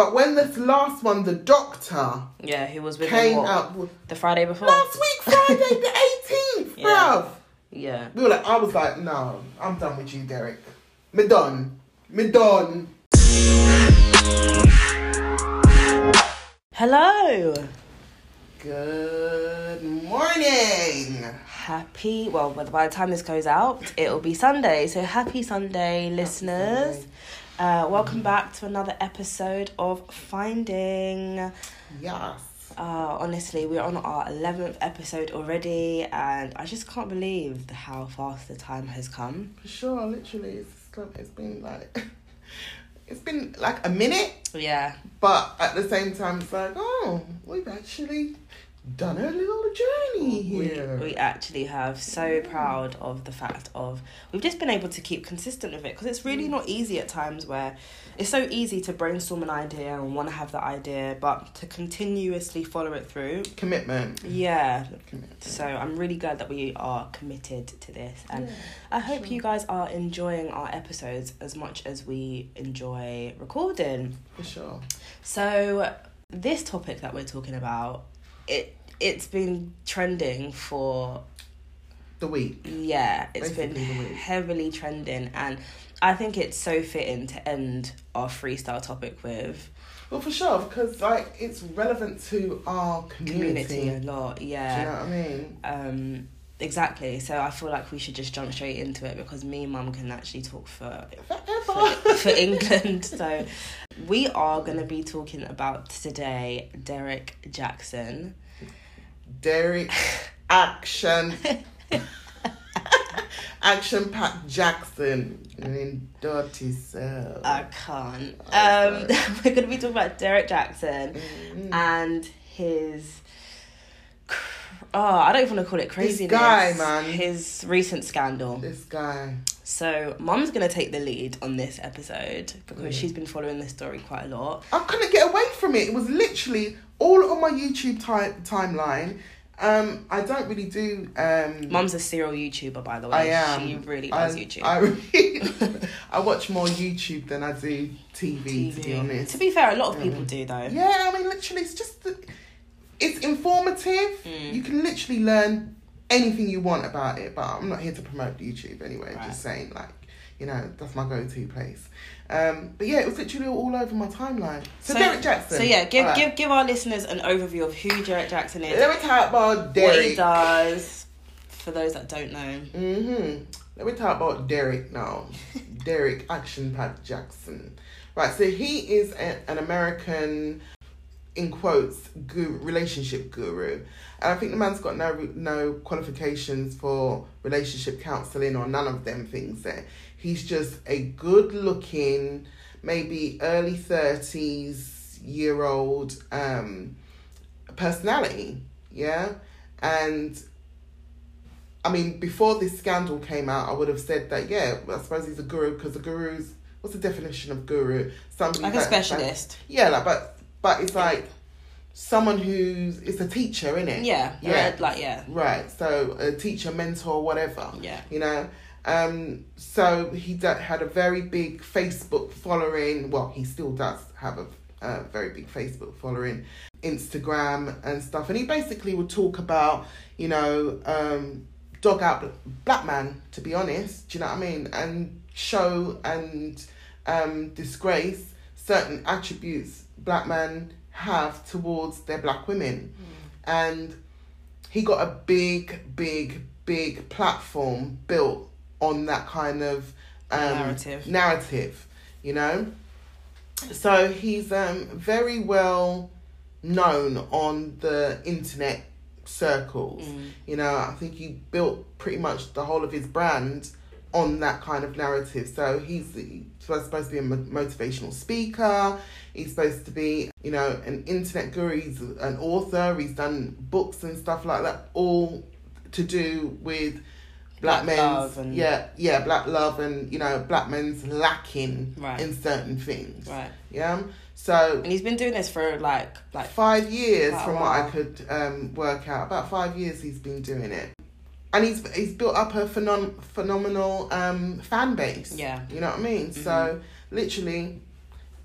But when this last one, the doctor Yeah, who was with came him out the Friday before? last week, Friday the eighteenth, Yeah. bruv. Yeah. We were like, I was like, no, I'm done with you, Derrick. Me done. Me done. Hello. Good morning. Happy. Well, by the- time this goes out, it'll be Sunday. So happy Sunday, listeners. Sunday. Uh, welcome back to another episode of Finding. Yes. Uh, honestly, we're on our 11th episode already, and I just can't believe how fast the time has come. For sure, literally, it's, it's been like, it's been like a minute, Yeah. but at the same time, it's like, oh, we've actually done a little journey We, here. we actually have so proud of the fact of we've just been able to keep consistent with it because it's really mm. not easy at times where it's so easy to brainstorm an idea and want to have the idea but to continuously follow it through Commitment. yeah Commitment. so i'm really glad that we are committed to this and Yeah, i hope sure. you guys are enjoying our episodes as much as we enjoy recording For sure. so this topic that we're talking about it it's been trending for The week. yeah, it's Basically been heavily trending, and I think it's so fitting to end our freestyle topic with Well, for sure, because like it's relevant to our community. community a lot. Do you know what I mean? um, exactly. So I feel like we should just jump straight into it because me and Mum can actually talk for for, for England. So we are going to be talking about today Derrick Jaxn. Derrick Action. Action Pat Jackson in Dirty Cell. I can't. Oh, Um, we're going to be talking about Derrick Jaxn. Mhm. and his oh i don't even want to call it craziness This guy, man. his recent scandal This guy. so mum's gonna take the lead on this episode because Mm. she's been following this story quite a lot I couldn't get away from it. It was literally all on my YouTube ti- timeline. Um, I don't really do. Um, mum's a serial youtuber by the way I am. she really does I, youtube I, really- I watch more YouTube than I do TV, to be honest. to be fair a lot of people do though Yeah, I mean, literally, it's just it's informative. Mm. You can literally learn anything you want about it. But I'm not here to promote YouTube anyway. Right. Just saying, like, you know, that's my go-to place. Um, but yeah, it was literally all over my timeline. So, Derrick Jaxn. so yeah give Alright. give give our listeners an overview of who derrick jaxn is Let me talk about what he Derrick. does for those that don't know Mm-hmm. Let me talk about Derrick now. Derrick Action Pat Jackson. Right, so he is a, an American, in quotes, guru, relationship guru. And I think the man's got no no qualifications for relationship counselling or none of them things there. He's just a good looking, maybe early 30s year old um, personality. Yeah. And I mean, before this scandal came out, I would have said that, yeah, I suppose he's a guru because the guru's, what's the definition of guru? Somebody like a that- specialist yeah, like, but but it's like someone who's it's a teacher, isn't it? yeah Yeah. yeah like yeah Right. So a teacher, mentor, whatever. yeah You know. Um. So he d- had a very big Facebook following. Well, he still does have a, a very big Facebook following, Instagram and stuff. And he basically would talk about, you know, um, dog out black man. To be honest, do you know what I mean? And show and um, disgrace certain attributes black men have towards their black women. And he got a big, big, big platform built on that kind of um, Narrative. narrative, you know. So he's um, very well known on the internet circles. Mm. You know, I think he built pretty much the whole of his brand on that kind of narrative. So he's, he's supposed to be a motivational speaker. He's supposed to be, you know, an internet guru. He's an author. He's done books and stuff like that, all to do with black, Black men's and- yeah, yeah, black love and you know, black men's lacking Right. in certain things. right Yeah. So and he's been doing this for like like five years from what I could um, work out. About five years he's been doing it, and he's he's built up a phenom- phenomenal um, fan base. Yeah. you know what I mean. So literally,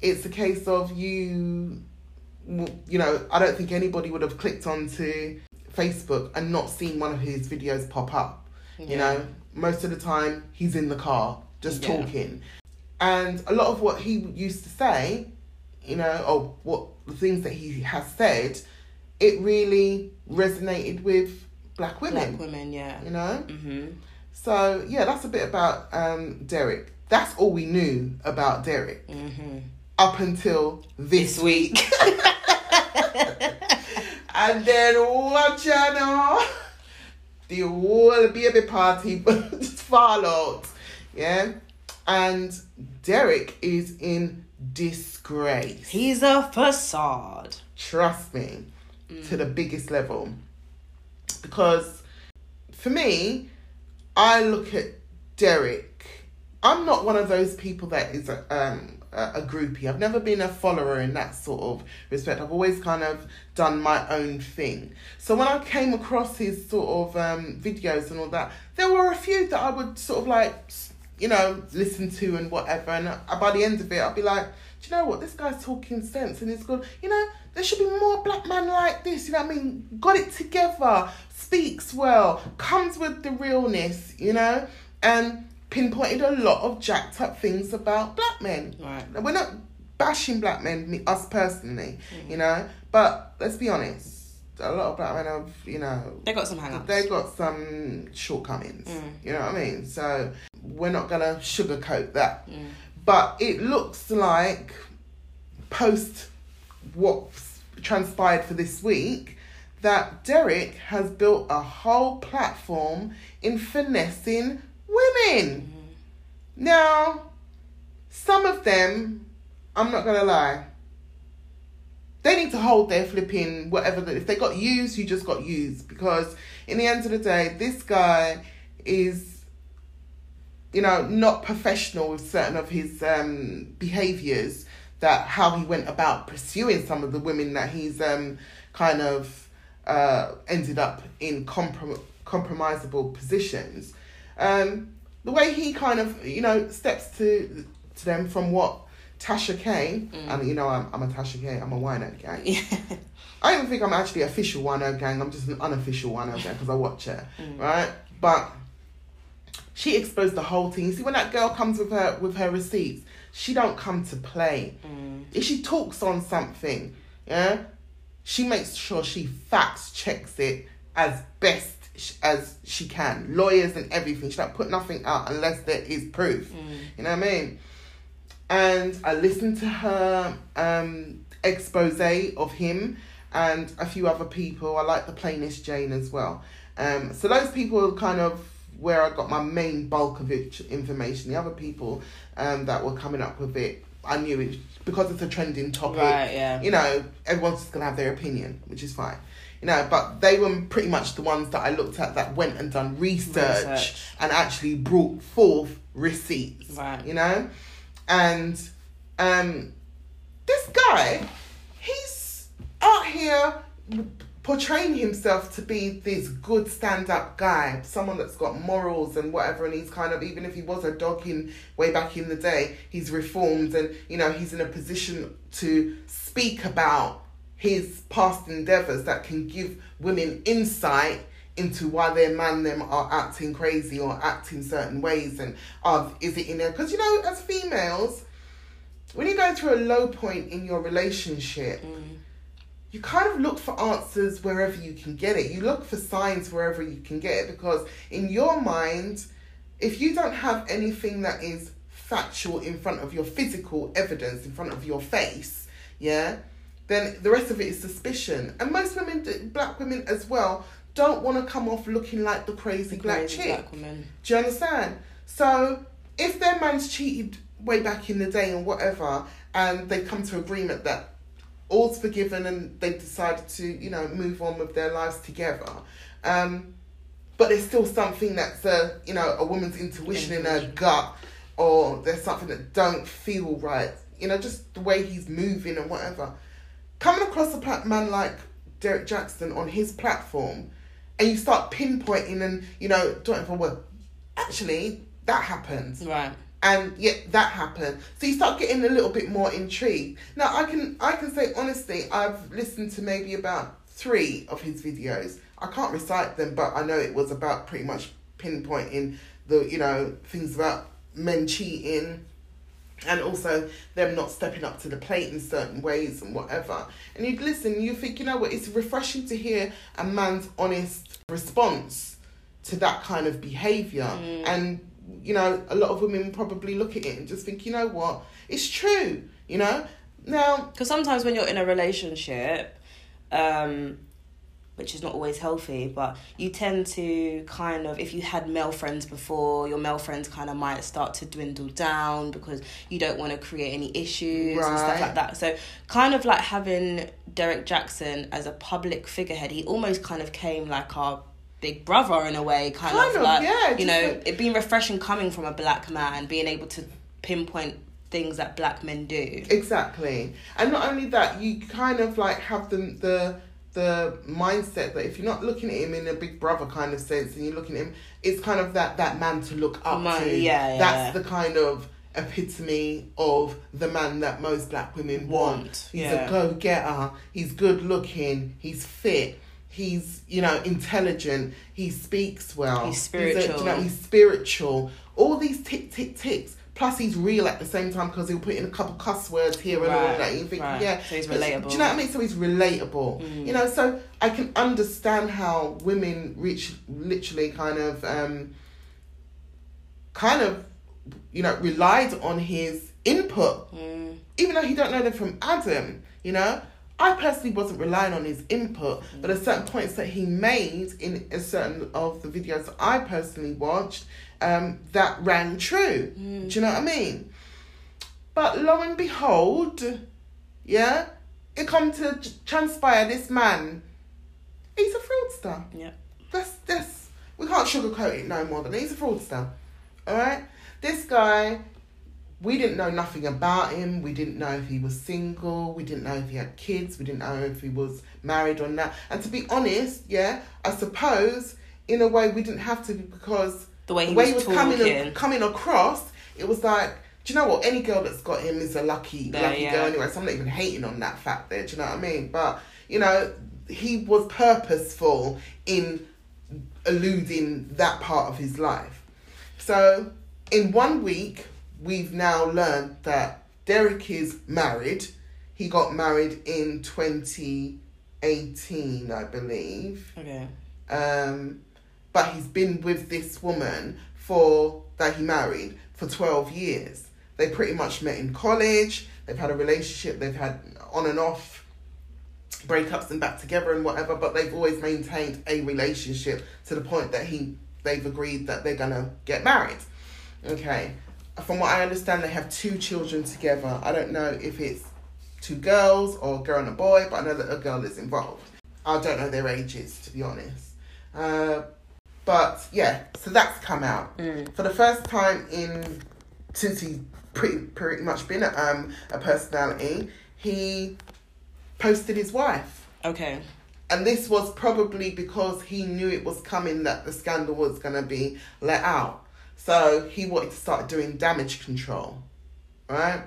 it's a case of you, you know, I don't think anybody would have clicked onto Facebook and not seen one of his videos pop up. You know, most of the time he's in the car just Yeah. talking. And a lot of what he used to say, you know, or what the things that he has said, it really resonated with black women, Black women, yeah. you know? Mm-hmm. So, yeah, that's a bit about um, Derrick. That's all we knew about Derrick Mm-hmm. up until this, This week. And then watch out now. The whole baby party but just fall out. Yeah. And Derrick is in disgrace. He's a facade. Trust me. To the biggest level. Because for me, I look at Derrick. I'm not one of those people that is a, um, a groupie. I've never been a follower in that sort of respect. I've always kind of done my own thing. So when I came across his sort of um, videos and all that, there were a few that I would sort of like, you know, listen to and whatever. And uh, by the end of it, I'd be like, do you know what? This guy's talking sense and he's good. You know, there should be more black men like this. You know what I mean? Got it together, speaks well, comes with the realness, you know, and pinpointed a lot of jacked up things about black men. Right. We're not bashing black men, me, us personally, you know, but let's be honest. A lot of black men have, you know, They got some hang-ups. they got some shortcomings. Mm. You know what I mean? So we're not gonna sugarcoat that. Mm. But it looks like post what transpired for this week that Derrick has built a whole platform in finessing women. Now, some of them, I'm not gonna lie, they need to hold their flipping whatever. If they got used, you just got used. Because in the end of the day, this guy is, you know, not professional with certain of his um, behaviors. That how he went about pursuing some of the women that he's um, kind of uh, ended up in comprom- compromisable positions. Um, the way he kind of, you know, steps to to them from what Tasha K, and you know, I'm, I'm a Tasha K, I'm a wino gang. Yeah. I don't even think I'm actually official wino gang, I'm just an unofficial wino gang because I watch her, right? But she exposed the whole thing. You see, when that girl comes with her with her receipts, she don't come to play. Mm. If she talks on something, yeah, she makes sure she facts checks it as best as she can. Lawyers and everything. She don't put nothing out unless there is proof. You know what I mean? And I listened to her um, expose of him and a few other people. I like the plainest Jane as well. Um, so those people are kind of where I got my main bulk of it, information. The other people um, that were coming up with it, I knew it because it's a trending topic. Right, yeah. You know, everyone's just gonna have their opinion, which is fine. You know, but they were pretty much the ones that I looked at that went and done research, Research. and actually brought forth receipts. Right. You know, and um, this guy, he's out here portraying himself to be this good stand-up guy, someone that's got morals and whatever, and he's kind of even if he was a dog in way back in the day, he's reformed and you know he's in a position to speak about his past endeavors that can give women insight into why their man them are acting crazy or acting certain ways and of is it in there because you know as females when you go through a low point in your relationship mm. you kind of look for answers wherever you can get it. You look for signs wherever you can get it because in your mind, if you don't have anything that is factual in front of your physical evidence in front of your face, yeah, then the rest of it is suspicion. And most women, black women as well, don't want to come off looking like the crazy black Crazy chick. black woman. Do you understand? So if their man's cheated way back in the day and whatever, and they come to agreement that all's forgiven and they decided to, you know, move on with their lives together. Um, but there's still something that's a, you know, a woman's intuition in her gut, or there's something that don't feel right. You know, just the way he's moving and whatever. Coming across a man like Derrick Jaxn on his platform, and you start pinpointing and you know, doing for well, actually that happens Right. and yet that happened. So you start getting a little bit more intrigued. Now I can I can say honestly, I've listened to maybe about three of his videos. I can't recite them, but I know it was about pretty much pinpointing the you know things about men cheating and also them not stepping up to the plate in certain ways and whatever. And you'd listen, you think, you know what, it's refreshing to hear a man's honest response to that kind of behaviour. Mm. And, you know, a lot of women probably look at it and just think, you know what, it's true, you know? Now, Because sometimes when you're in a relationship, um, which is not always healthy, but you tend to kind of, if you had male friends before, your male friends kind of might start to dwindle down because you don't want to create any issues and stuff like that. So, kind of like having Derrick Jaxn as a public figurehead, he almost kind of came like our big brother in a way, kind, Kind of, of, like, yeah, you know, like- it being refreshing coming from a black man, being able to pinpoint things that black men do. Exactly, and not only that, you kind of like have the the the mindset that if you're not looking at him in a big brother kind of sense, and you're looking at him, it's kind of that that man to look up Man, to. yeah, yeah, That's the kind of epitome of the man that most black women want. Want, He's yeah. a go getter. He's good looking. He's fit. He's you know intelligent. He speaks well. He's a- you know, he's spiritual. All these tick tick ticks. Plus, he's real at the same time because he'll put in a couple cuss words here and all Right, that. You think, right. yeah, So he's relatable. Do you know what I mean? So he's relatable. Mm. You know, so I can understand how women reach literally kind of, um, kind of, you know, relied on his input Mm. even though he don't know them from Adam, you know, I personally wasn't relying on his input, but at certain points that he made in a certain of the videos that I personally watched, um, that rang true. Mm. Do you know what I mean? But lo and behold, yeah, it come to transpire this man, he's a fraudster. Yeah. That's that's we can't sugarcoat it no more than he's a fraudster. Alright? This guy we didn't know nothing about him. We didn't know if he was single. We didn't know if he had kids. We didn't know if he was married or not. And to be honest, yeah, I suppose in a way we didn't have to because The way the he way was, he was coming talking. coming across, it was like, do you know what? Any girl that's got him is a lucky lucky yeah. girl anyway. So I'm not even hating on that fact there. Do you know what I mean? But you know, he was purposeful in eluding that part of his life. So in one week, we've now learned that Derrick is married. He got married in 2018, I believe. Okay. Um, but he's been with this woman for that he married for 12 years. They pretty much met in college. They've had a relationship. They've had on and off breakups and back together and whatever. But they've always maintained a relationship to the point that he they've agreed that they're gonna get married. Okay. From what I understand, they have two children together. I don't know if it's two girls or a girl and a boy, but I know that a girl is involved. I don't know their ages, to be honest. Uh, but yeah, so that's come out Mm. for the first time in since he's pretty pretty much been a, um a personality. He posted his wife, Okay. and this was probably because he knew it was coming that the scandal was gonna be let out. So he wanted to start doing damage control, right?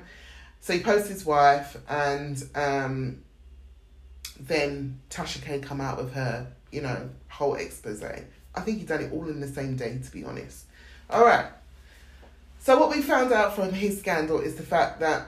So he posted his wife, and um, then Tasha K come out with her, you know, whole expose. I think he done it all in the same day, to be honest. All right. So what we found out from his scandal is the fact that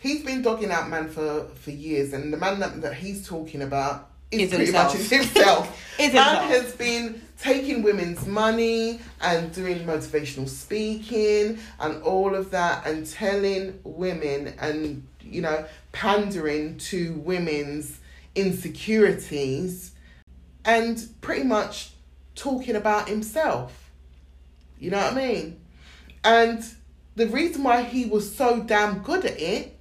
he's been dogging out man for for years, and the man that, that he's talking about is, Is pretty himself. much himself. Is Man himself. has been taking women's money and doing motivational speaking and all of that and telling women and you know pandering to women's insecurities and pretty much talking about himself. You know what I mean? And the reason why he was so damn good at it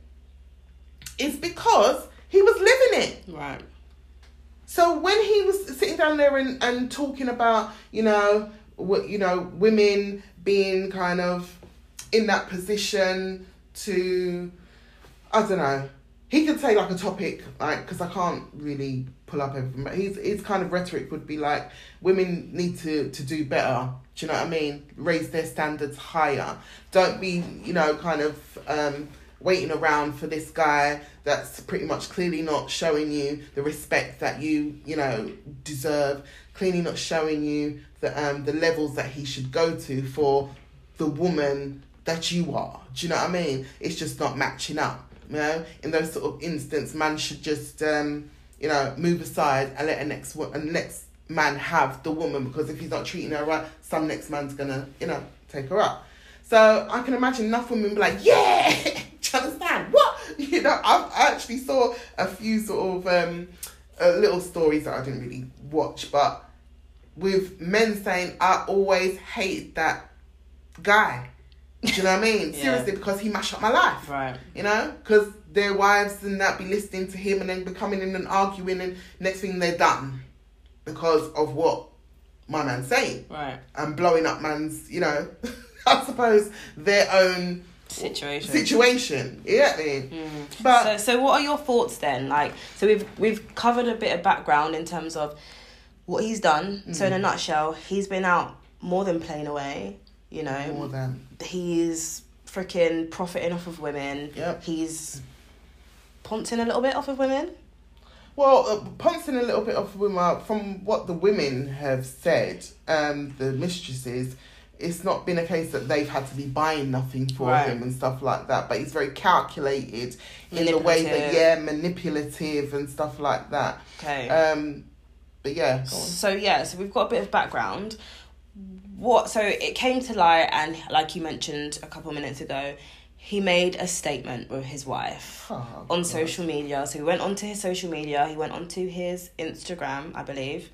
is because he was living it. Right. So when he was sitting down there and, and talking about, you know, what you know, women being kind of in that position to, I don't know, he could say like a topic like because I can't really pull up everything, but his his kind of rhetoric would be like women need to to do better. Do you know what I mean? Raise their standards higher. Don't be you know kind of um, waiting around for this guy that's pretty much clearly not showing you the respect that you you know deserve. Clearly not showing you the um the levels that he should go to for the woman that you are. Do you know what I mean? It's just not matching up. You know, in those sort of instances, man should just um, you know move aside and let a next wo- a next man have the woman because if he's not treating her right, some next man's gonna you know take her up. So I can imagine enough women be like, yeah, do you understand what? You know, I've, I actually saw a few sort of um, uh, little stories that I didn't really watch, but with men saying, I always hate that guy. Do you know what I mean? Yeah. Seriously, because he mashed up my life. Right. You know, because their wives and that be listening to him and then becoming in and arguing, and next thing they're done because of what my man's saying Right. and blowing up man's, you know, I suppose their own Situation. situation. Yeah, me. Mm. But so, so what are your thoughts then? Like, so we've we've covered a bit of background in terms of what he's done. So in Mm. a nutshell, he's been out more than playing away. You know, more than he's freaking profiting off of women. Yep. He's pouncing a little bit off of women. Well, uh, pouncing a little bit off of women, from what the women have said, um, the mistresses, it's not been a case that they've had to be buying nothing for Right. him and stuff like that. But he's very calculated in the way that yeah, manipulative and stuff like that. Okay. Um, but yeah, go on. So yeah, so we've got a bit of background. What so it came to light and like you mentioned a couple of minutes ago, he made a statement with his wife Oh, on social media. So he went onto his social media, he went onto his Instagram, I believe.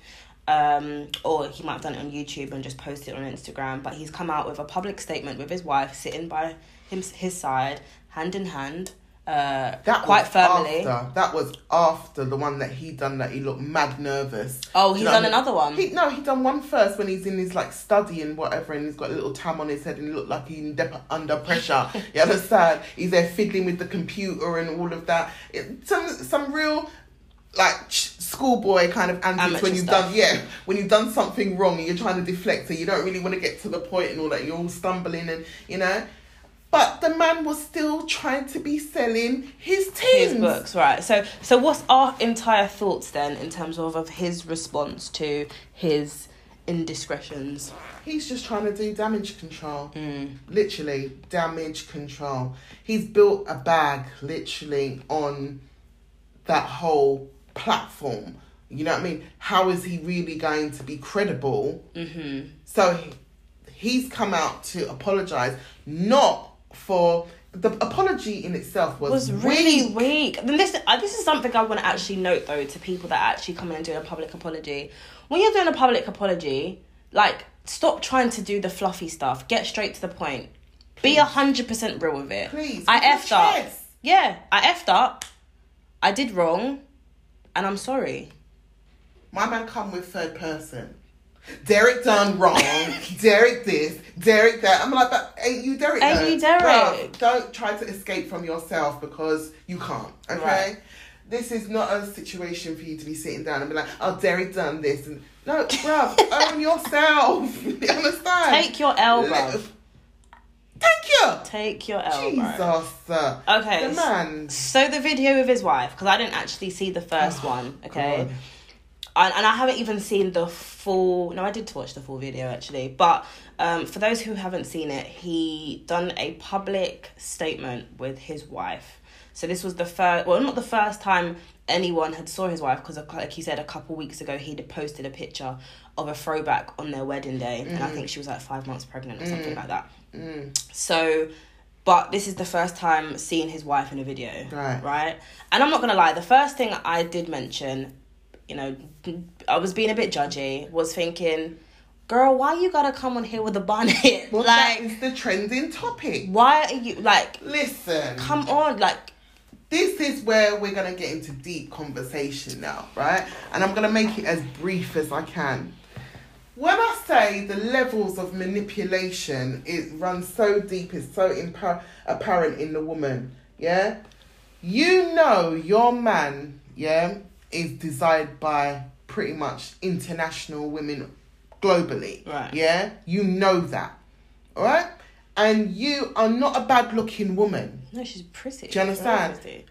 Um, or he might have done it on YouTube and just posted it on Instagram. But he's come out with a public statement with his wife sitting by him his side, hand in hand, uh, That quite was firmly. After, that was after the one that he done that he looked mad nervous. Oh, he's you know done I mean? another one. He, no, he done one first when he's in his like study and whatever, and he's got a little tam on his head and he looked like he's dep- under pressure. you understand? He's there fiddling with the computer and all of that. It, some some real like schoolboy kind of antics when you've stuff. done yeah when you've done something wrong and you're trying to deflect it. You don't really want to get to the point and all that. You're all stumbling and you know. But the man was still trying to be selling his things. his books right so so what's our entire thoughts then in terms of, of his response to his indiscretions He's just trying to do damage control. mm. literally damage control. He's built a bag literally on that whole platform. You know what I mean? How is he really going to be credible? mm-hmm So he, he's come out to apologize, not for the apology in itself was, was really weak. weak then this uh, this is something i want to actually note though to people that actually come in and do a public apology when you're doing a public apology like stop trying to do the fluffy stuff get straight to the point be Please. a hundred percent real with it Please, i effed up chest. yeah i effed up i did wrong and i'm sorry My man come with third person. Derrick done wrong. Derrick this. Derrick that. I'm like, but ain't you Derrick? Ain't though? you Derrick? Bruv, don't try to escape from yourself because you can't. Okay. Right. This is not a situation for you to be sitting down and be like, oh, Derrick done this. And no, bruv, own yourself. you understand? take your Li- Thank you. take your bro Jesus. Okay. The man. So the video with his wife, because I didn't actually see the first oh, one, okay, Oh, God. And, and I haven't even seen the full. No, I did watch the full video actually, but um, for those who haven't seen it, he done a public statement with his wife. So this was the first, well, not the first time anyone had saw his wife, because like he said, a couple weeks ago he'd posted a picture of a throwback on their wedding day, and I think she was like five months pregnant or something like that. Mm. So, but this is the first time seeing his wife in a video. Right. Right. And I'm not going to lie, the first thing I did mention, you know, I was being a bit judgy, was thinking, girl, why you got to come on here with a bonnet? Well, like, is the trending topic. why are you, like, Listen. come on, like, this is where we're to get into deep conversation now, right? And I'm to make it as brief as I can. When I say the levels of manipulation, it runs so deep, it's so impa- apparent in the woman, yeah? You know your man, yeah, is desired by pretty much international women globally. Right. Yeah? You know that. Alright? And you are not a bad looking woman. No, she's pretty. Do you understand? Pretty.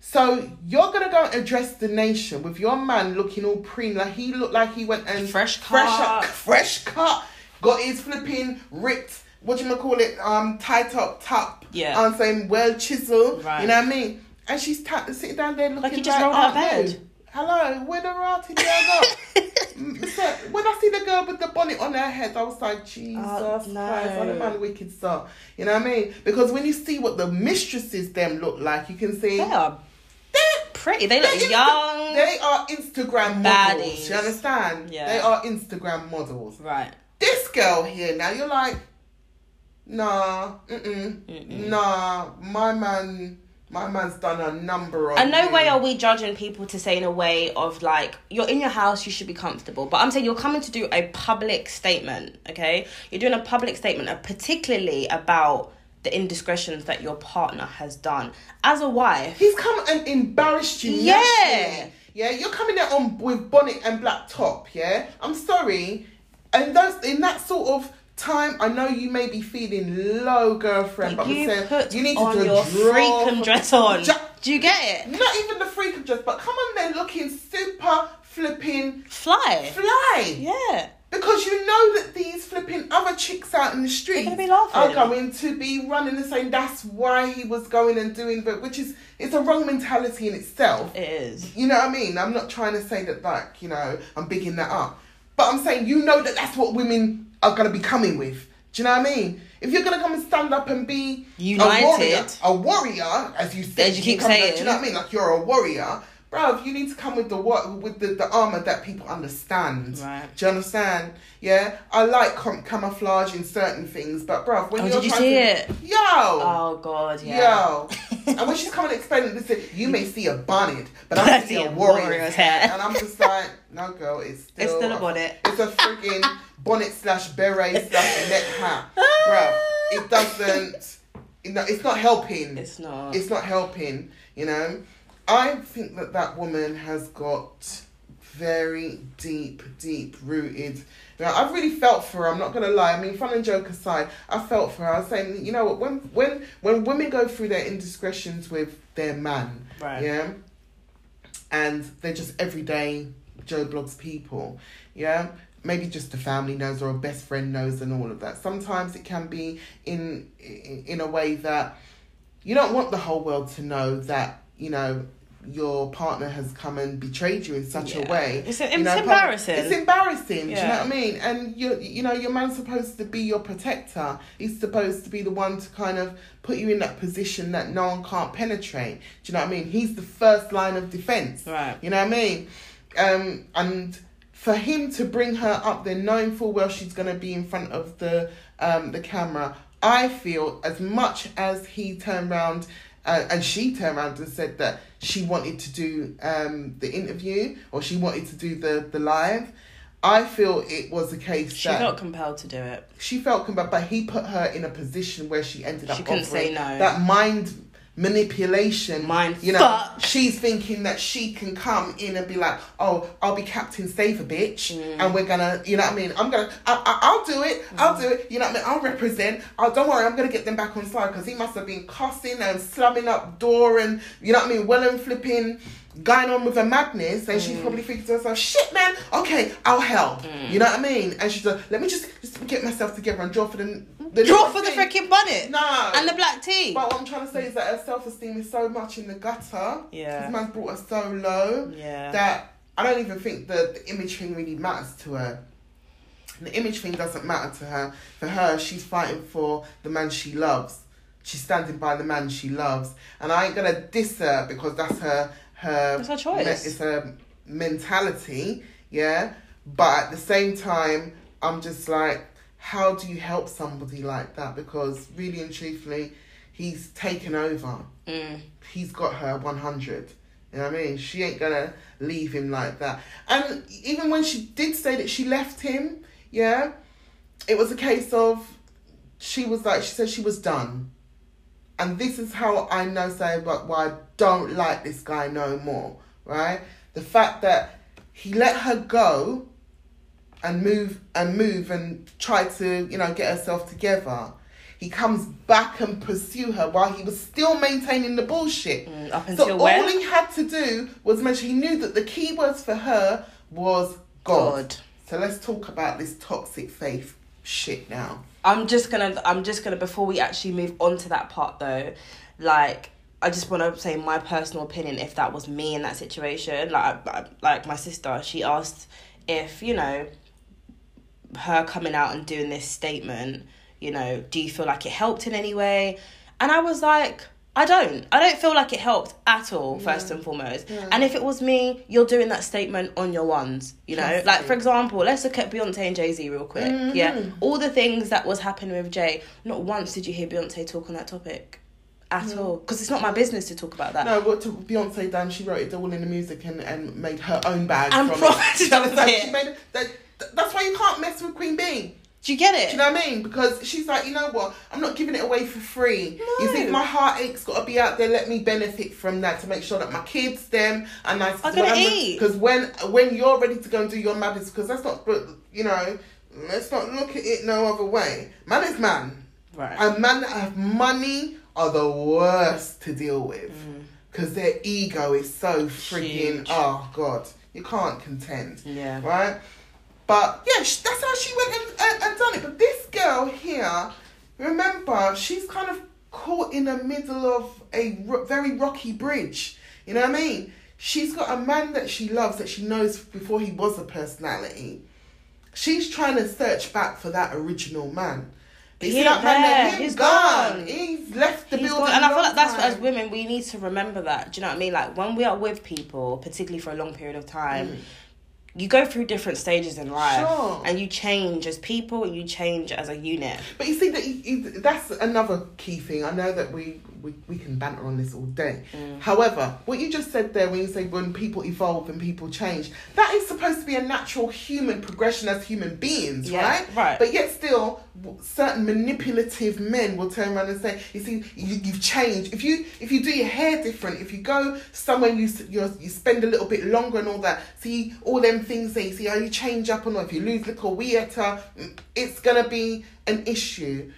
So you're gonna go and address the nation with your man looking all preen, like he looked like he went and Fresh fresh, cut. fresh cut, got his flipping ripped. What you call it? Um, tight up top. Yeah. I'm saying well chiseled. Right. You know what I mean? And she's ta- sitting down there looking Like he just rolled out of "Oh, bed." no. Hello, where the ratty girl go? Mm, so when I see the girl with the bonnet on her head, I was like, Jesus Oh, no. Christ, what a man wicked star. You know what I mean? Because when you see what the mistresses them look like, you can see They are they're pretty. They look Insta- young. They are Instagram models. You understand? Yeah. They are Instagram models. Right. This girl here now, you're like, nah, mm-mm, Mm-mm. nah. My man, my man's done a number on. And no you. way are we judging people to say in a way of like you're in your house, you should be comfortable. But I'm saying you're coming to do a public statement, okay? You're doing a public statement, uh, particularly about the indiscretions that your partner has done as a wife. He's come and embarrassed you. Yeah. nationally. Yeah, you're coming there on with bonnet and black top. Yeah, I'm sorry. And those in that sort of time, I know you may be feeling low, girlfriend, but you I'm saying you need to on do a your freakum dress on. Ja- Do you get it? Not even the freakum dress, but come on there looking super flipping Fly. fly. Yeah. Because you know that these flipping other chicks out in the street are going to be running the same. that's why he was going and doing but which is it's a wrong mentality in itself. It is. You know what I mean? I'm not trying to say that like you know I'm bigging that up, but I'm saying you know that that's what women are gonna be coming with. Do you know what I mean? If you're gonna come and stand up and be United. a warrior, a warrior, as you said, As you keep saying. do you know what I mean? Like you're a warrior, bruv. You need to come with the what with the, the armor that people understand. Right. Do you understand? Yeah, I like com- camouflage in certain things, but bruv, when Oh, you're did you trying see to, it? yo, Oh god, yeah. Yo. and when she's coming and explaining this, you may see a bonnet, but I see see a warrior's warrior's hat. And I'm just like, no, girl, it's still, It's still a bonnet. It's a freaking bonnet slash beret slash net hat. Bruh, it doesn't, you know, it's not helping. It's not. It's not helping, you know. I think that that woman has got very deep, deep rooted. Now, I've really felt for her. I'm not gonna lie. I mean, fun and joke aside, I felt for her. I was saying, you know what? When when when women go through their indiscretions with their man, Right. yeah, and they're just everyday Joe Blogs people, yeah. Maybe just a family knows or a best friend knows and all of that. Sometimes it can be in in, a way that you don't want the whole world to know that you know your partner has come and betrayed you in such a way. It's- you know, embarrassing. It's embarrassing. Do you know what I mean? And you you know your man's supposed to be your protector. He's supposed to be the one to kind of put you in that position that no one can't penetrate. Do you know what I mean? He's the first line of defense. Right. You know what I mean? Um, and for him to bring her up there, knowing full well she's going to be in front of the um, the camera, I feel as much as he turned around uh, and she turned around and said that she wanted to do um, the interview or she wanted to do the, the live. I feel it was a case that She felt compelled to do it. she felt compelled, but he put her in a position where she ended up She couldn't say no. that mind manipulation. Mind you know, fuck. she's thinking that she can come in and be like, "Oh, I'll be Captain Save a bitch, Mm. and we're gonna," you know what I mean? I'm gonna, I, I, I'll do it, I'll Mm. do it. You know what I mean? I'll represent. Oh, don't worry, I'm gonna get them back on side because he must have been cussing and slamming up door and you know what I mean, well and flipping. Going on with a madness, and Mm. she's probably thinking to herself, "Shit, man. Okay, I'll help." You know what I mean? And she's like, "Let me just, just get myself together and draw for the, the Draw for the freaking bonnet. No. And the black tea. But what I'm trying to say is that her self esteem is so much in the gutter. Yeah. This man's brought her so low Yeah. that I don't even think that the image thing really matters to her. The image thing doesn't matter to her. For her, she's fighting for the man she loves. She's standing by the man she loves. And I ain't gonna diss her because that's her her That's her choice. me- it's her mentality, yeah. But at the same time, I'm just like, how do you help somebody like that? Because really and truthfully, he's taken over. Mm. He's got her 100. You know what I mean? She ain't gonna leave him like that. And even when she did say that she left him, yeah, it was a case of she was like, she said she was done. And this is how I know say about why I don't like this guy no more, right? The fact that he let her go and move and move and try to, you know, get herself together. He comes back and pursue her while he was still maintaining the bullshit. Mm, up So until all when? he had to do was mention he knew that the key words for her was God. God. So let's talk about this toxic faith shit now. I'm just gonna I'm just gonna before we actually move on to that part though, like I just want to say my personal opinion if that was me in that situation like like my sister she asked if you know her coming out and doing this statement you know do you feel like it helped in any way and I was like I don't I don't feel like it helped at all first and foremost Yeah. and if it was me you're doing that statement on your ones you know Trust like for example let's look at Beyonce and Jay Z real quick Mhm. yeah all the things that was happening with Jay, not once did you hear Beyonce talk on that topic at all. Because it's not my business to talk about that. No, what to Beyonce done? She wrote it all in the music and, and made her own bag And from profited it. Do you off understand? it. She made that, that- That's why you can't mess with Queen Bey. Do you get it? Do you know what I mean? Because she's like, you know what? I'm not giving it away for free. You No. see, if my heartache's got to be out there. Let me benefit from that to make sure that my kids, them, are nice. Are gonna eat. Because when when you're ready to go and do your madness, because that's not, you know, let's not look at it no other way. Man is man. right. And men that have money are the worst to deal with mm. because their ego is so freaking. Huge. Oh God, you can't contend, yeah. right? But yeah, that's how she went and, and, and done it. But this girl here, remember, she's kind of caught in the middle of a ro- very rocky bridge. You know what I mean? She's got a man that she loves that she knows before he was a personality. She's trying to search back for that original man. But you He see that ain't man there, he's He's gone. gone. He's left the He's building. gone- and I feel like that's what, as women we need to remember that. Do you know what I mean? Like when we are with people, particularly for a long period of time, Mm. You go through different stages in life, Sure. and you change as people, and you change as a unit. But you see that you, you, that's another key thing. I know that we, we, we can banter on this all day. Mm. However, what you just said there when you say when people evolve and people change, that is supposed to be a natural human progression as human beings, Yeah, right? right. But yet still, certain manipulative men will turn around and say, "You see, you, you've changed. If you if you do your hair different, if you go somewhere you you spend a little bit longer and all that. See all them things there. You see how you change up or not. If you lose little weirder, mm, it's gonna be an issue."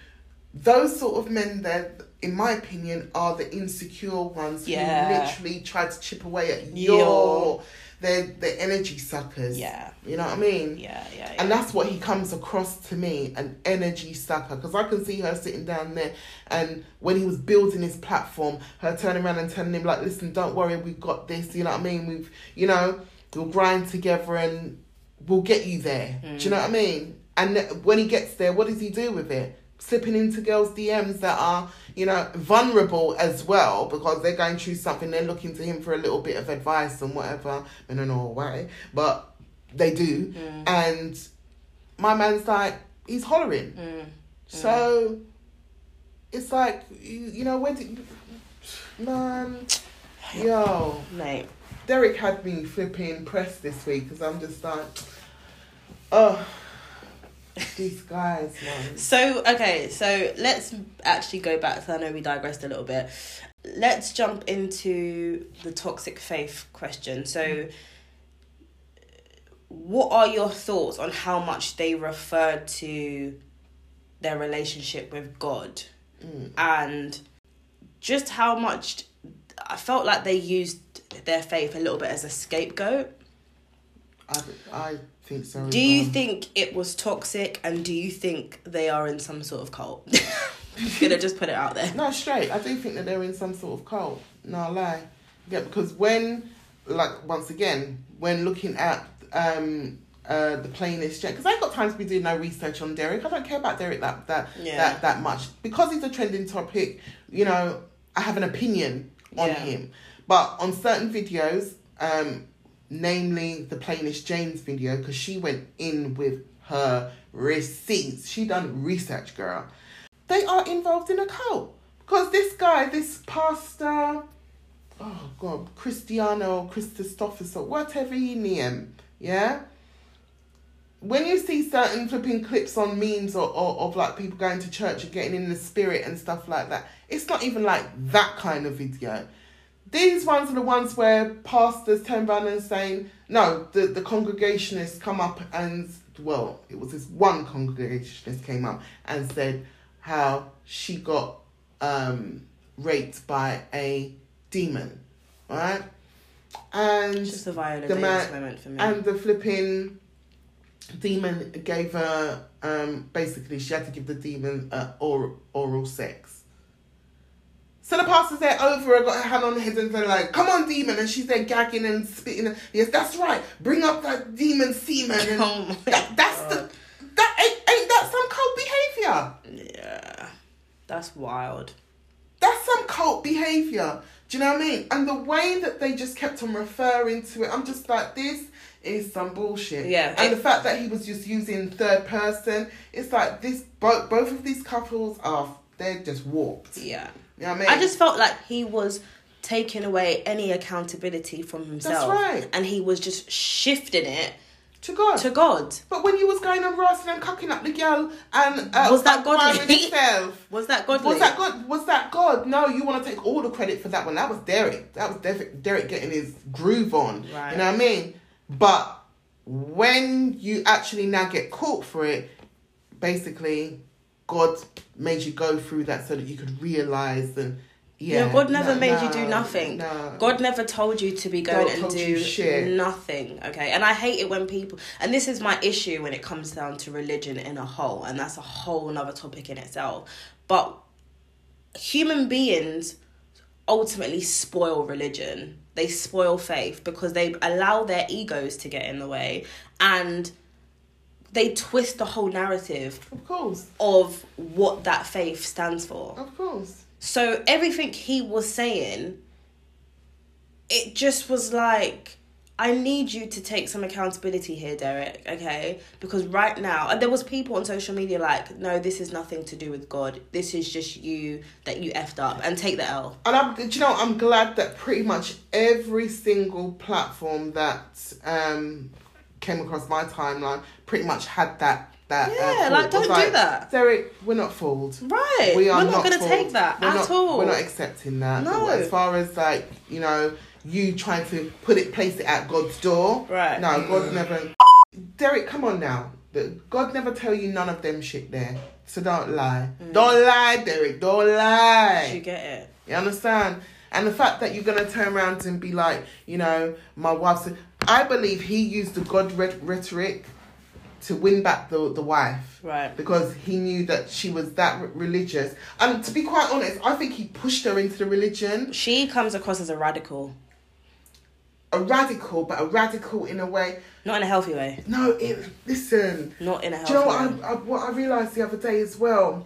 Those sort of men that, in my opinion, are the insecure ones Yeah. who literally try to chip away at Your- they're, they're energy suckers. Yeah. You know what I mean? Yeah, yeah, yeah. And that's what he comes across to me an energy sucker. Because I can see her sitting down there, and when he was building his platform, her turning around and telling him, like, listen, don't worry, we've got this. You know what I mean? We've, you know, we'll grind together and we'll get you there. Do you know what I mean? And when he gets there, what does he do with it? Slipping into girls' DMs that are, you know, vulnerable as well because they're going through something. They're looking to him for a little bit of advice and whatever in a normal way, but they do. Mm. And my man's like, he's hollering. Mm. So it's like, you, you know, when did man, yo, Mate. Derrick had me flipping pressed this week because I'm just like, oh, these guys, man. So okay, so let's actually go back. So I know we digressed a little bit. Let's jump into the toxic faith question. So, what are your thoughts on how much they referred to their relationship with God, Mm. and just how much I felt like they used their faith a little bit as a scapegoat? I, I think so. Do you well. think it was toxic, and do you think they are in some sort of cult? Gonna just put it out there. No, straight. I do think that they're in some sort of cult. No lie. Yeah, because when, like, once again, when looking at um uh the playlist, because I ain't got time to be doing no research on Derrick. I don't care about Derrick that that Yeah. that that much because he's a trending topic. You know, I have an opinion on Yeah. him, but on certain videos, um, namely the playlist James video, because she went in with her receipts. She done research, girl they are involved in a cult because this guy, this pastor, oh god, Cristiano or whatever he name, yeah. when you see certain flipping clips on memes or, or of like people going to church and getting in the spirit and stuff like that, it's not even like that kind of video. These ones are the ones where pastors turn around and saying, no, the, the congregationists come up and, well, it was this one congregationist came up and said how she got um, raped by a demon, right? And just a Viola the man- moment for me. and the flipping demon gave her um basically she had to give the demon uh, oral oral sex. So the pastor's there over her, got her hand on her head and they're like, "Come on, demon!" And she's there gagging and spitting. Yes, that's right. Bring up that demon semen. And Oh my that, that's the that ain't, ain't that some cult behavior? yeah, that's wild. That's some cult behavior. Do you know what I mean? And the way that they just kept on referring to it, I'm just like, this is some bullshit. Yeah. And the fact that he was just using third person, it's like this. Both both of these couples are they're just warped. Yeah, You know what I mean? I just felt like he was taking away any accountability from himself. right. And he was just shifting it to God. to God. but when you was going and Ross and cocking up the girl and uh, Was that godly? yourself, Was that godly? Was that God? Was that God? No, you want to take all the credit for that one. That was Derrick. That was Derrick, Derrick getting his groove on. Right. You know what I mean? But when you actually now get caught for it, basically, God made you go through that so that you could realize and yeah. Yeah, God never no, made you do nothing. No. God never told you to be going God and do nothing. Okay. And I hate it when people and this is my issue when it comes down to religion in a whole, and that's a whole another topic in itself. But human beings ultimately spoil religion. They spoil faith because they allow their egos to get in the way and they twist the whole narrative Of course, of what that faith stands for. of course. So everything he was saying, it just was like, I need you to take some accountability here, Derrick. Okay, because right now, and there was people on social media like, no, this is nothing to do with God. This is just you that you effed up and take the L. And I'm, you know, I'm glad that pretty much every single platform that um came across my timeline pretty much had that. That uh, Yeah, thought. like, don't do that. Derrick. We're not fooled. Right, We are we're not, not going to take that we're at not, all. We're not accepting that. No. But as far as like you know, you trying to put it, place it at God's door. Right. No, God never. Derrick, come on now. God never tell you none of them shit there. So don't lie. Don't lie, Derrick. Don't lie. Mm. you get it? You understand? And the fact that you're gonna turn around and be like, you know, my wife's. I believe he used the God rhet- rhetoric to win back the the wife Right. because he knew that she was that r- religious. And to be quite honest, I think he pushed her into the religion. She comes across as a radical, A radical, but a radical in a way. not in a healthy way. No, it. Listen. Not in a healthy way. Do healthy you know what way. I, I, what I realised the other day as well?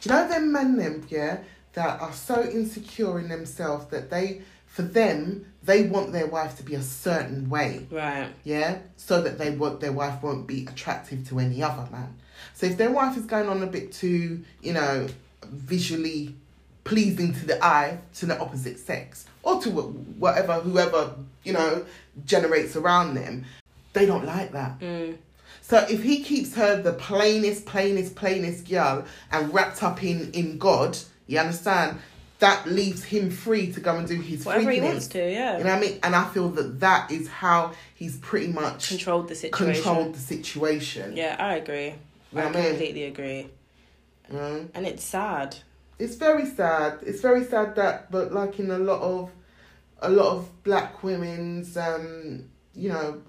Do you know them men them, yeah, that are so insecure in themselves that they, for them, they want their wife to be a certain way, Right. yeah, so that they want their wife won't be attractive to any other man. So if their wife is going on a bit too, you know, visually pleasing to the eye to the opposite sex or to whatever whoever you know generates around them, they don't like that. Mm. So if he keeps her the plainest, plainest, plainest girl and wrapped up in in God, you understand? That leaves him free to go and do his Whatever he wants to, yeah. You know what I mean? And I feel that that is how he's pretty much Controlled the situation. controlled the situation. Yeah, I agree. You know I what I mean? completely agree. Know? And it's sad. It's very sad. It's very sad that, but like in a lot of, a lot of black women's, um, you know,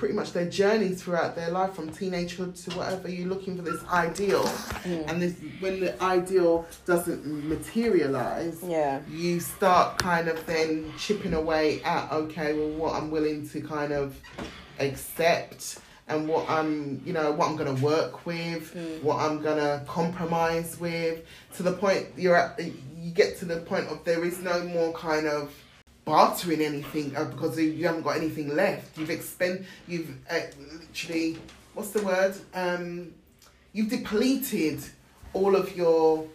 pretty much their journey throughout their life from teenagehood to whatever you're looking for this ideal, and this when the ideal doesn't materialize, Yeah. you start kind of then chipping away at okay, well, what I'm willing to kind of accept and what I'm, you know, what I'm gonna work with, Mm. what I'm gonna compromise with, to the point you're at, you get to the point of there is no more kind of bartering anything uh, because you haven't got anything left. You've expend, you've uh, literally, what's the word? Um, you've depleted all of your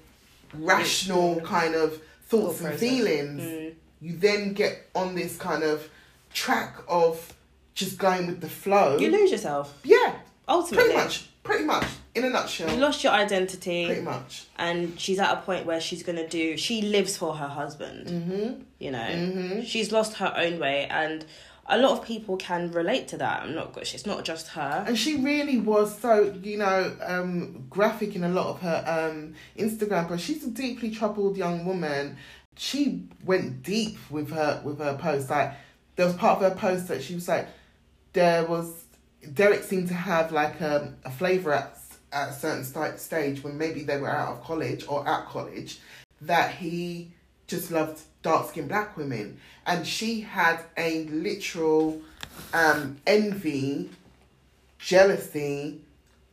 rational kind of thoughts Thought and feelings Mm. you then get on this kind of track of just going with the flow. You lose yourself. Yeah, Ultimately. pretty much, pretty much. In a nutshell, You lost your identity. pretty much. and she's at a point where she's gonna do she lives for her husband Mhm. you know Mhm. she's lost her own way and a lot of people can relate to that i'm not it's not just her And she really was so, you know, um, graphic in a lot of her um, Instagram posts. She's a deeply troubled young woman. She went deep with her with her post. Like there was part of her post that she was like, there was Derrick seemed to have like a, a flavor at at a certain st- stage when maybe they were out of college or at college that he just loved dark skinned black women, and she had a literal um, envy jealousy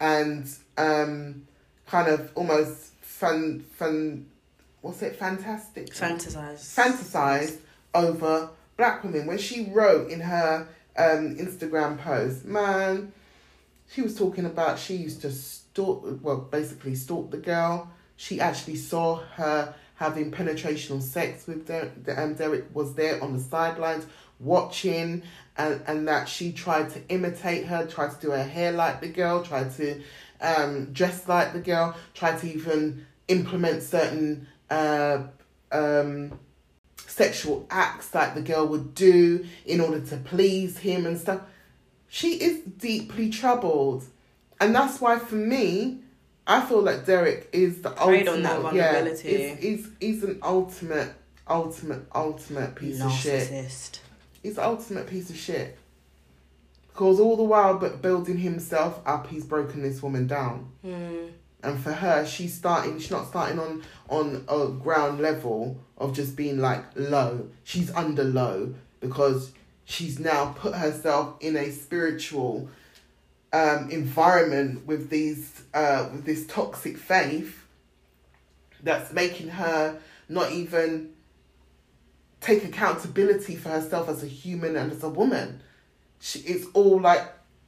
and um kind of almost fun fun what's it? Fantastic. Fantasize fantasized over black women. When she wrote in her um instagram post man she was talking about she used to stalk well basically stalked the girl she actually saw her having penetrational sex with Der- um, derrick was there on the sidelines watching and, and that she tried to imitate her, tried to do her hair like the girl, tried to um, dress like the girl, tried to even implement certain uh, um, sexual acts like the girl would do in order to please him and stuff. She is deeply troubled. And that's why for me, I feel like Derrick is the Preyed ultimate. on that yeah, he's, he's, he's an ultimate, ultimate, ultimate piece of shit. narcissist He's the ultimate piece of shit. Because all the while but building himself up, he's broken this woman down. Hmm. And for her, she's starting. She's not starting on on a ground level of just being like low. She's under low because she's now put herself in a spiritual um, environment with these uh, with this toxic faith that's making her not even take accountability for herself as a human and as a woman. She, it's all like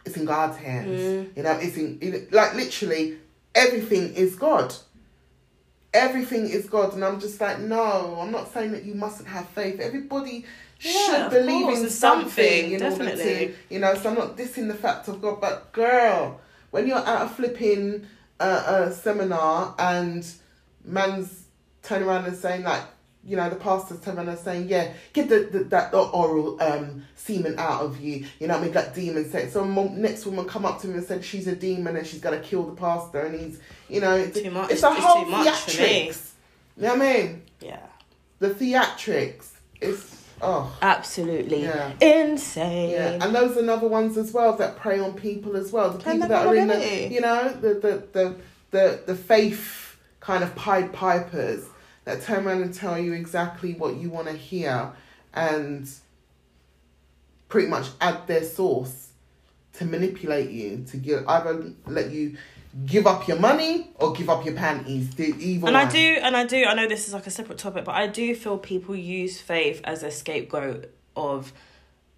it's in God's hands. Mm. You know, it's in, in like literally everything is God. Everything is God, and I'm just like, no, I'm not saying that you mustn't have faith. Everybody Yeah, should believe course, in in something, in order definitely. to, you know. So I'm not dissing the fact of God, but girl, when you're at a flipping uh, uh, seminar and man's turning around and saying like, you know, the pastor's turning around and saying, yeah, get the, the that oral um semen out of you. You know what I mean? That demon sex. So next woman come up to me and said she's a demon and she's gonna kill the pastor and he's, you know, it's, Too much- it's a whole too much for me. theatrics. You know what I mean? yeah The theatrics. It's oh. absolutely Yeah. insane Yeah, and those are another ones as well that prey on people as well. The people the that are in the, you know, the the the the, the faith kind of pied pipers that turn around and tell you exactly what you want to hear, and pretty much add their sauce to manipulate you to get either let you give up your money or give up your panties. Do either and I do, and I do. I know this is like a separate topic, but I do feel people use faith as a scapegoat of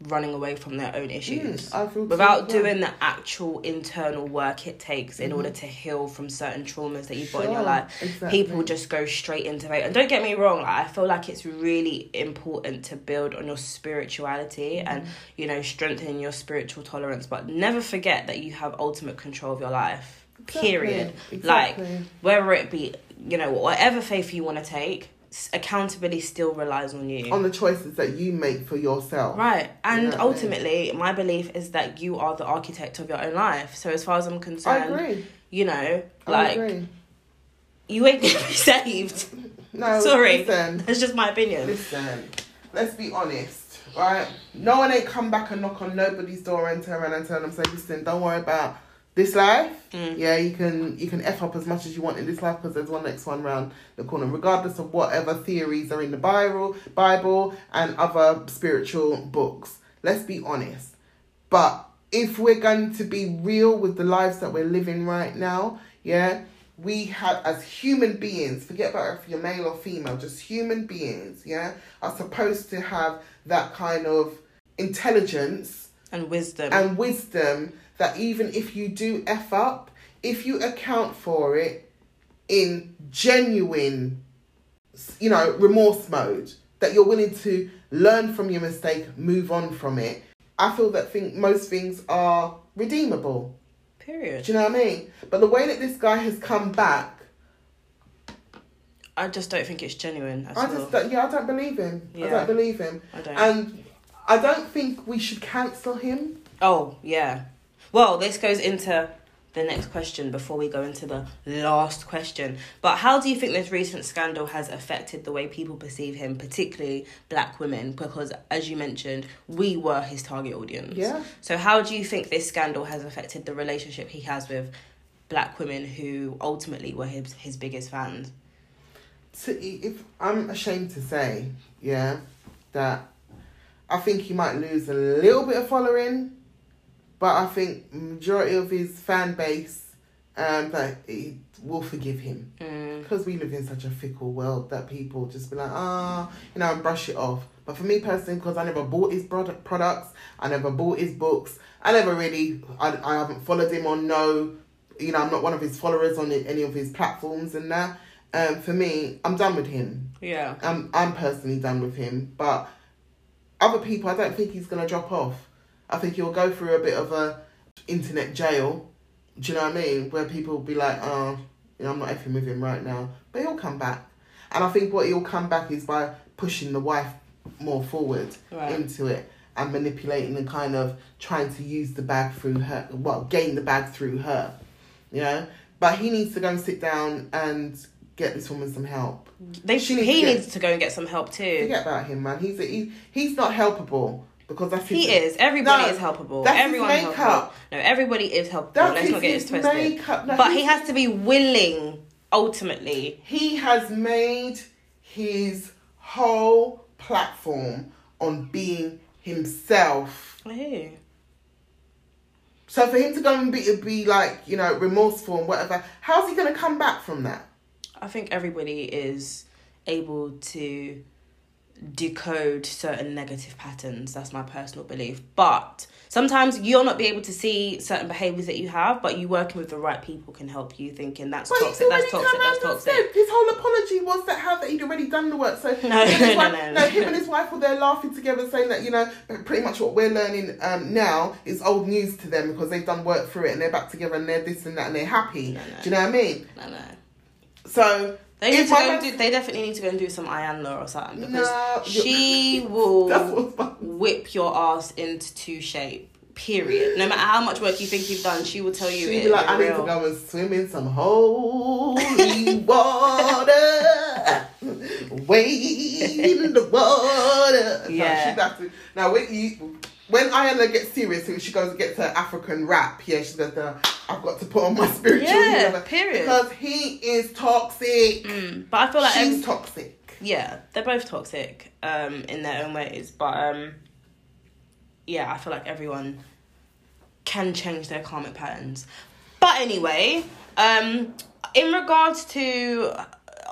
running away from their own issues Mm, I feel without doing the actual internal work it takes in Mhm. order to heal from certain traumas that you've got in your life. exactly. People just go straight into faith, and don't get me wrong. Like, I feel like it's really important to build on your spirituality and Mm-hmm. you know strengthen your spiritual tolerance, but never forget that you have ultimate control of your life. Exactly, Period. exactly. Like whether it be you know whatever faith you want to take accountability still relies on you on the choices that you make for yourself. right and know what I mean? ultimately my belief is that you are the architect of your own life so as far as i'm I concerned agree. you know I like agree. you ain't gonna be saved No, sorry Listen, that's just my opinion listen. Let's be honest, right? No one ain't come back and knock on nobody's door and turn around and tell them, say, listen, don't worry about this life. Mm. Yeah, you can you can f up as much as you want in this life because there's one next one round the corner, regardless of whatever theories are in the Bible, Bible and other spiritual books. Let's be honest. But if we're going to be real with the lives that we're living right now, yeah, we have as human beings, forget about if you're male or female, just human beings, yeah, are supposed to have that kind of intelligence and wisdom and wisdom that even if you do F up, if you account for it in genuine, you know, remorse mode, that you're willing to learn from your mistake, move on from it, I feel that think most things are redeemable. Period. Do you know what I mean? But the way that this guy has come back, I just don't think it's genuine I just don't, yeah, I don't believe him. I don't believe him, I don't. and I don't think we should cancel him. Oh, yeah. Well, this goes into the next question before we go into the last question. But how do you think this recent scandal has affected the way people perceive him, particularly black women? Because, as you mentioned, we were his target audience. Yeah. So, how do you think this scandal has affected the relationship he has with black women who ultimately were his, his biggest fans? to, if I'm ashamed to say, yeah, that I think he might lose a little bit of following, but I think majority of his fan base, um, that he will forgive him Mm, because we live in such a fickle world that people just be like, ah, you know, and brush it off. But for me personally, because I never bought his product products, I never bought his books, I never really, I, I haven't followed him on no, you know, I'm not one of his followers on any of his platforms and that. Um, for me, I'm done with him. yeah. I'm I'm personally done with him, but other people, I don't think he's gonna drop off. I think he'll go through a bit of a internet jail. Do you know what I mean? Where people will be like, oh, you know, I'm not effing with him right now, but he'll come back. And I think what he'll come back is by pushing the wife more forward Right. into it and manipulating and kind of trying to use the bag through her. Well, gain the bag through her. You know, but he needs to go and sit down and get this woman some help. They, She needs he to get- needs to go and get some help too. Forget about him, man. He's a, he, he's not helpable because that's his, He is. Everybody No, is helpable. that's his Everyone's helpable. No, everybody is helpable. That's Let's his, not get it twisted. makeup. No, but he has to be willing, ultimately. He has made his whole platform on being himself. You. So for him to go and be be like you know remorseful and whatever, how's he gonna come back from that? I think everybody is able to decode certain negative patterns. That's my personal belief. But sometimes you'll not be able to see certain behaviors that you have, but you working with the right people can help you thinking that's But toxic, that's toxic, that's toxic. said His whole apology was that how that he'd already done the work. So No, him and his no, wife, no, no. him and his wife were there laughing together, saying that you know pretty much what we're learning um, now is old news to them because they've done work through it and they're back together and they're this and that and they're happy. No, no. Do you know what I mean? No, no. So They need if to go and do, they definitely need to go and do some Iyanla or something because No, she will whip your ass into two shape. Period. No matter how much work you think you've done, she will tell you She'd be like, I need to go and swim in some holy water. Wade in the water. Yeah. No, she'd have to. Now, when you. When Iyanla gets serious, she goes and gets her African wrap. Yeah, she does the I've got to put on my spiritual. Yeah, whatever," period. Because he is toxic. Mm, but I feel like She's every- toxic. yeah, they're both toxic um, in their own ways. But um, yeah, I feel like everyone can change their karmic patterns. But anyway, um, in regards to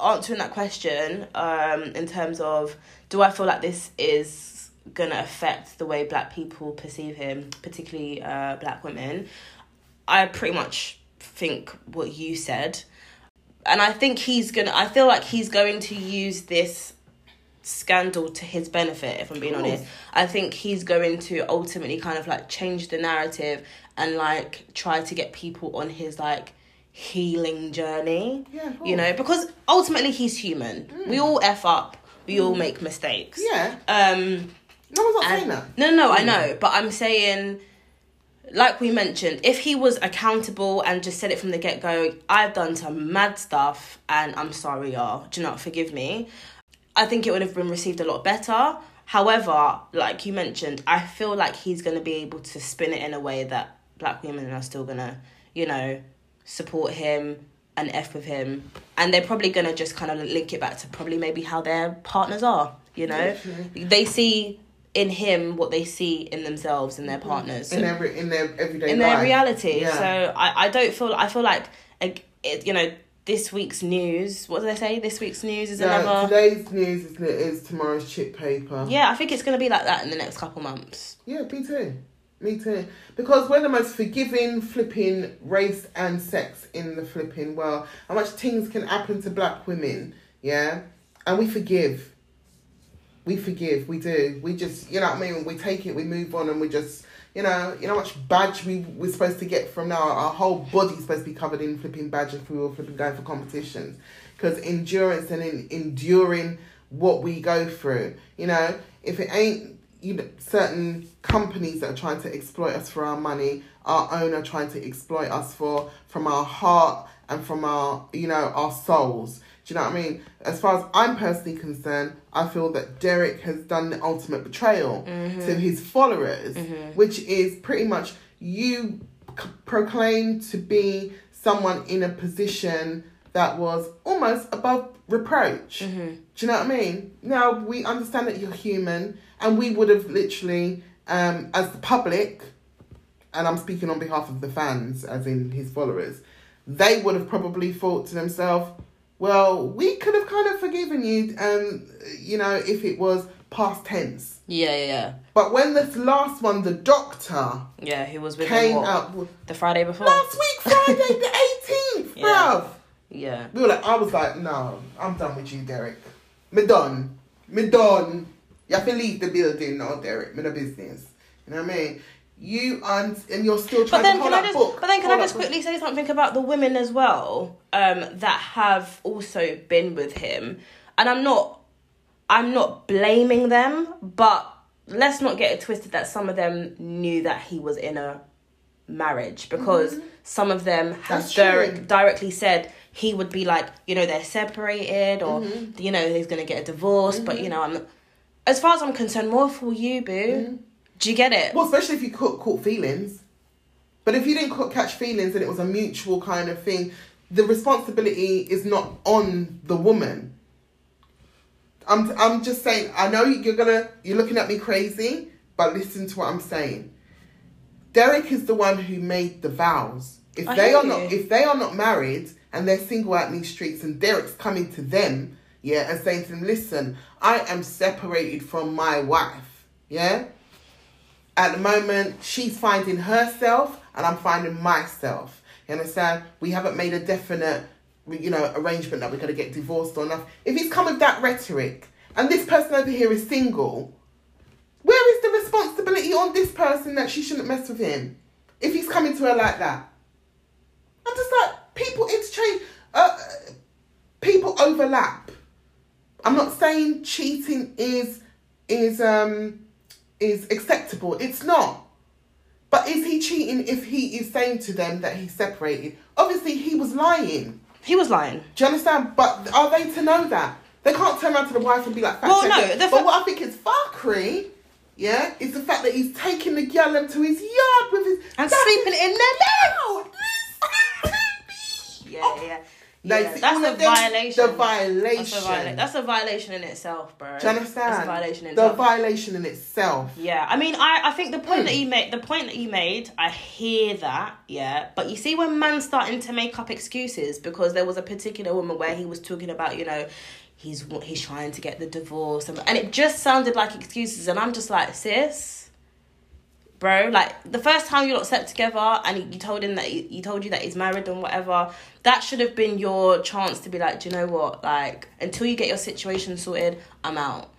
answering that question, um, in terms of do I feel like this is gonna affect the way black people perceive him, particularly uh, black women, I pretty much think what you said. And I think he's gonna I feel like he's going to use this scandal to his benefit, if I'm being Cool. honest. I think he's going to ultimately kind of like change the narrative and like try to get people on his like healing journey. Yeah, cool. You know, because ultimately he's human. We all F up, we all make mistakes. Yeah. Um No one's not saying that. no, no, no, I hmm. know, but I'm saying, like we mentioned, if he was accountable and just said it from the get go, I've done some mad stuff and I'm sorry, y'all. Do not forgive me? I think it would have been received a lot better. However, like you mentioned, I feel like he's going to be able to spin it in a way that black women are still going to, you know, support him and F with him. And they're probably going to just kind of link it back to probably maybe how their partners are, you know? Literally. They see in him what they see in themselves and their mm-hmm. partners. In their, in their everyday in their life. reality. Yeah. So I, I don't feel I feel like you know this week's news. What did I say? This week's news is No, another. today's news is, is tomorrow's chip paper. Yeah, I think it's gonna be like that in the next couple months. Yeah, me too. Me too. Because we're the most forgiving, flipping race and sex in the flipping world. How much things can happen to black women, yeah? And we forgive. We forgive. We do. We just, you know what I mean. We take it. We move on, and we just, you know, you know how much badge we we're supposed to get from now. Our whole body's supposed to be covered in flipping badge if we were flipping going for competitions, because endurance and in, enduring what we go through. You know, if it ain't you know, certain companies that are trying to exploit us for our money, our owner trying to exploit us for from our heart and from our you know our souls. Do you know what I mean? As far as I'm personally concerned, I feel that Derrick has done the ultimate betrayal Mm-hmm. to his followers, which is pretty much you c- proclaim to be someone in a position that was almost above reproach. Mm-hmm. Do you know what I mean? Now we understand that you're human, and we would have literally, um, as the public, and I'm speaking on behalf of the fans, as in his followers, they would have probably thought to themselves, well, we could have kind of forgiven you, um, you know, if it was past tense. Yeah, yeah, yeah. But when this last one, the doctor, Yeah, he was with came what, up with- the Friday before. last week, Friday the 18th, Yeah. bruv. Yeah. We were like, I was like, no, I'm done with you, Derrick. Me done. Me done. You have to leave the building now, Derrick. Me no business. You know what I mean? You and and you're still But trying then to can I just book. but then can I just that book. quickly say something about the women as well um, that have also been with him, and I'm not I'm not blaming them, but let's not get it twisted that some of them knew that he was in a marriage because some of them have Mm-hmm. True. directly said he would be like you know they're separated or Mm-hmm. you know he's gonna get a divorce, but you know I'm as far as I'm concerned more for you, boo. Do you get it? Well, especially if you caught, caught feelings. But if you didn't caught, catch feelings and it was a mutual kind of thing, the responsibility is not on the woman. I'm I'm just saying. I know you're gonna you're looking at me crazy, but listen to what I'm saying. Derrick is the one who made the vows. If I they are not if they are not married and they're single out in these streets and Derrick's coming to them, yeah, and saying to them, listen, I am separated from my wife, yeah. At the moment, she's finding herself and I'm finding myself. You understand? We haven't made a definite, you know, arrangement that we're going to get divorced or nothing. If he's come with that rhetoric and this person over here is single, where is the responsibility on this person that she shouldn't mess with him? If he's coming to her like that. I'm just like, people interchange, uh, people overlap. I'm not saying cheating is is um is acceptable. It's not. But is he cheating if he is saying to them that he's separated? Obviously, he was lying. He was lying. Do you understand? But are they to know that? They can't turn around to the wife and be like, Well, no, it." But what I think is fuckery, yeah, is the fact that he's taking the girl into his yard with his And sleeping in their No! Yeah, yeah. No, yeah. That's a them- violation. The violation. That's a, viola- that's a violation in itself, bro. Do you understand? That's a violation in the itself. violation in itself. yeah, I mean, I, I think the point Hmm. that you made, the point that you made, I hear that, yeah. But you see, when man starting to make up excuses because there was a particular woman where he was talking about, you know, he's he's trying to get the divorce, and, and it just sounded like excuses, and I'm just like, sis, bro, like the first time you lot slept together, and you told him that he, he told you that he's married and whatever, that should have been your chance to be like, do you know what, like until you get your situation sorted, I'm out.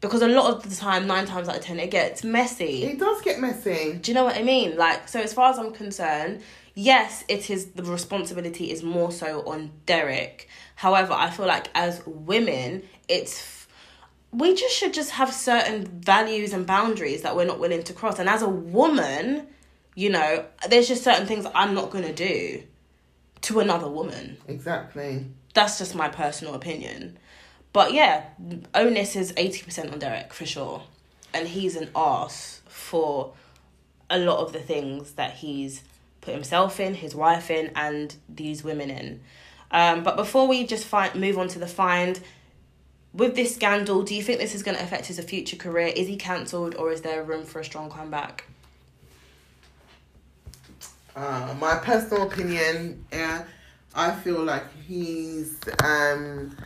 Because a lot of the time, nine times out of ten, it gets messy. It does get messy. Do you know what I mean? Like, so as far as I'm concerned, yes, it is the responsibility is more so on Derrick. However, I feel like as women, it's we just should just have certain values and boundaries that we're not willing to cross. And as a woman, you know, there's just certain things I'm not gonna do to another woman. Exactly. That's just my personal opinion. But yeah, onus is 80% on Derrick for sure. And he's an ass for a lot of the things that he's put himself in, his wife in, and these women in. Um, but before we just find, move on to the find, with this scandal, do you think this is going to affect his future career? Is he cancelled or is there room for a strong comeback? Uh, my personal opinion, yeah, I feel like he's um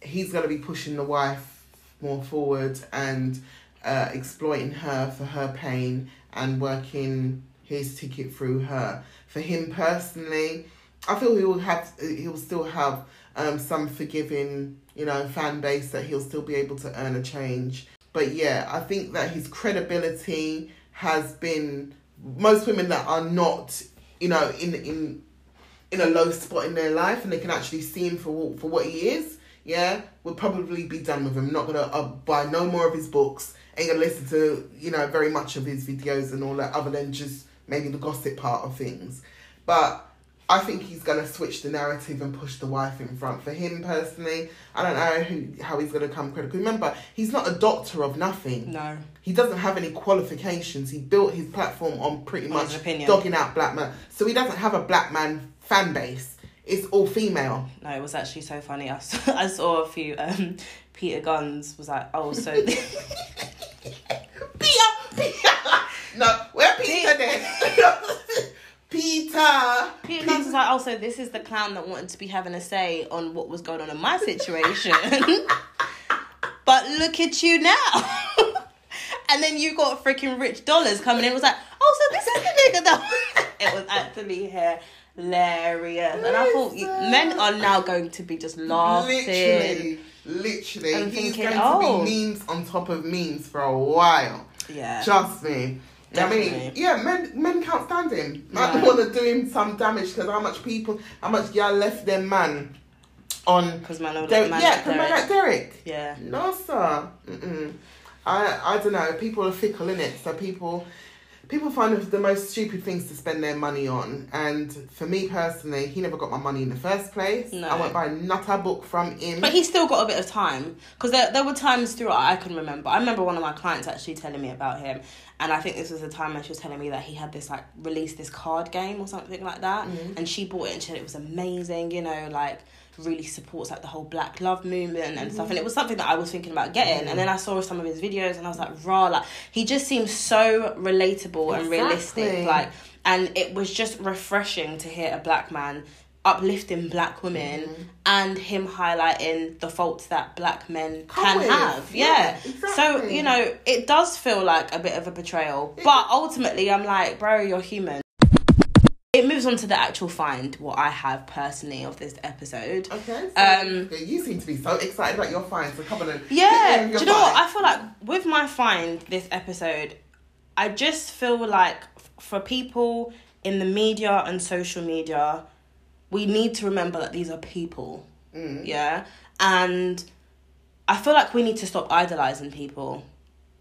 he's gonna be pushing the wife more forward and uh, exploiting her for her pain and working his ticket through her. For him personally, I feel he will have he will still have um some forgiving you know, fan base that he'll still be able to earn a change. But yeah, I think that his credibility has been most women that are not, you know, in in in a low spot in their life and they can actually see him for for what he is. Yeah, would probably be done with him. Not gonna uh, buy no more of his books. Ain't gonna listen to you know very much of his videos and all that, other than just maybe the gossip part of things. But I think he's going to switch the narrative and push the wife in front. For him personally, I don't know who, how he's going to come critical. Remember, he's not a doctor of nothing. No. He doesn't have any qualifications. He built his platform on pretty On much dogging out black men. So he doesn't have a black man fan base. It's all female. No, it was actually so funny. I saw, I saw a few. Um, Peter Gunz was like, oh, so Peter, Peter. No, where Peter then? Peter. Peter Gunz was like, oh, so this is the clown that wanted to be having a say on what was going on in my situation. but look at you now. and then you got freaking rich dollars coming in. It was like, oh, so this is the nigga that. it was actually here hilarious. And I thought you- men are now going to be just laughing. Literally, literally. I'm He's thinking, going oh. to be oh. memes on top of memes for a while. Yeah. Trust me. I mean, yeah, men men can't stand him. Man No. want to do him some damage because how much people, how much y'all left their man on. Because man, Derrick, like, man yeah, like because man Derrick. like Derrick. Yeah. No, sir. Mm-mm. I I don't know. People are fickle in it, so people people find the most stupid things to spend their money on. And for me personally, he never got my money in the first place. No. I won't buy not a book from him. But he still got a bit of time because there, there were times throughout I can remember. I remember one of my clients actually telling me about him, and I think this was the time when she was telling me that he had this like released this card game or something like that, mm. and she bought it and she said it was amazing. You know, like really supports like the whole Black Love movement and stuff. And it was something that I was thinking about getting. And then I saw some of his videos and I was like, raw, like he just seems so relatable and realistic, like. And it was just refreshing to hear a black man uplifting black women Mm-hmm. and him highlighting the faults that black men can have. Yeah, Yeah. So, you know, it does feel like a bit of a betrayal. But ultimately, I'm like, bro, you're human. It moves on to the actual find, what I have personally of this episode. Okay. So, Um, you seem to be so excited about your finds. So come on and Yeah. Do you know what? I feel like with my find this episode, I just feel like f- for people in the media and social media, we need to remember that these are people. Mm. Yeah. And I feel like we need to stop idolizing people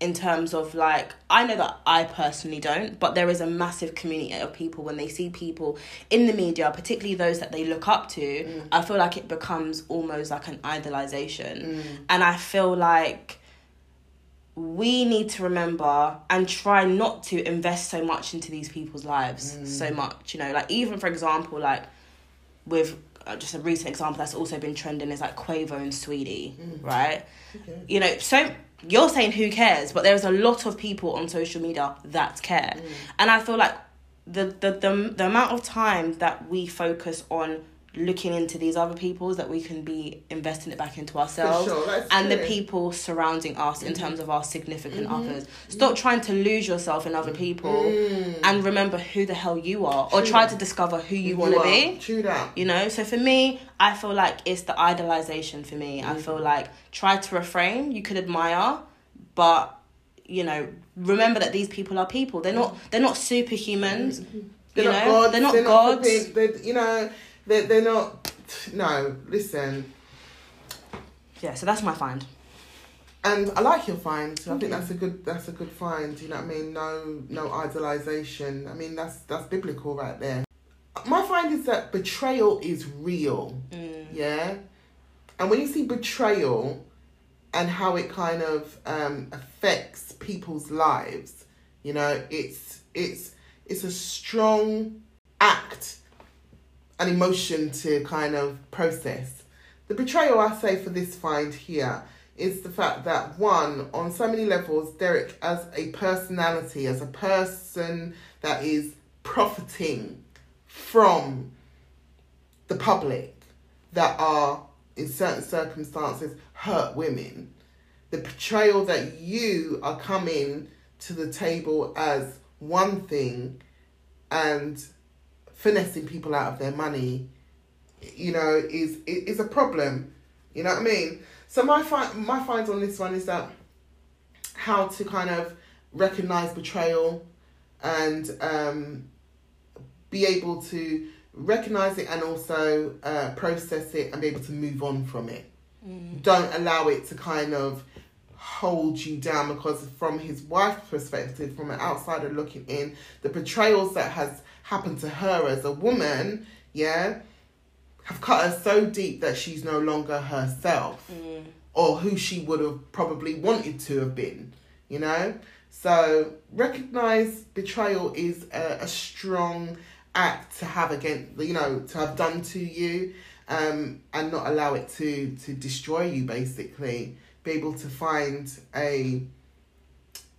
in terms of like I know that I personally don't, but there is a massive community of people when they see people in the media, particularly those that they look up to, mm. I feel like it becomes almost like an idolization. Mm. And I feel like we need to remember and try not to invest so much into these people's lives mm. so much, you know, like even for example, like with uh, just a recent example that's also been trending is like Quavo and Saweetie, right? Okay. You know, so you're saying who cares, but there's a lot of people on social media that care, mm. and I feel like the, the the the amount of time that we focus on looking into these other people's that we can be investing it back into ourselves sure, and the people surrounding us in terms of our significant mm-hmm. others. Stop trying to lose yourself in other people mm. and remember who the hell you are or True. try to discover who you want to be. True that. You know, so for me, I feel like it's the idolization for me. I mm. feel like try to refrain. You could admire, but you know, remember that these people are people. They're not. They're not superhumans. Mm. They're you not know, gods. they're not they're gods. Not they're, you know, they're, they're not. No, listen. yeah, so that's my find. And I like your find. I think that's a good. That's a good find. You know what I mean? No, no idolization. I mean that's that's biblical right there. My find is that betrayal is real. Mm. Yeah, and when you see betrayal and how it kind of um, affects people's lives, you know, it's it's it's a strong act, an emotion to kind of process. The betrayal I say for this find here is the fact that one, on so many levels, Derrick as a personality, as a person that is profiting from the public that are in certain circumstances hurt women. The portrayal that you are coming to the table as one thing and finessing people out of their money, you know, is is a problem. You know what I mean? So my fi- my finds on this one is that how to kind of recognize betrayal and um, be able to recognize it and also uh, process it and be able to move on from it. Mm. Don't allow it to kind of hold you down because from his wife's perspective, from an outsider looking in, the betrayals that has happened to her as a woman, yeah, have cut her so deep that she's no longer herself Mm. or who she would have probably wanted to have been, you know? So recognize betrayal is a, a strong act to have against, you know, to have done to you, um, and not allow it to to destroy you. Basically, be able to find a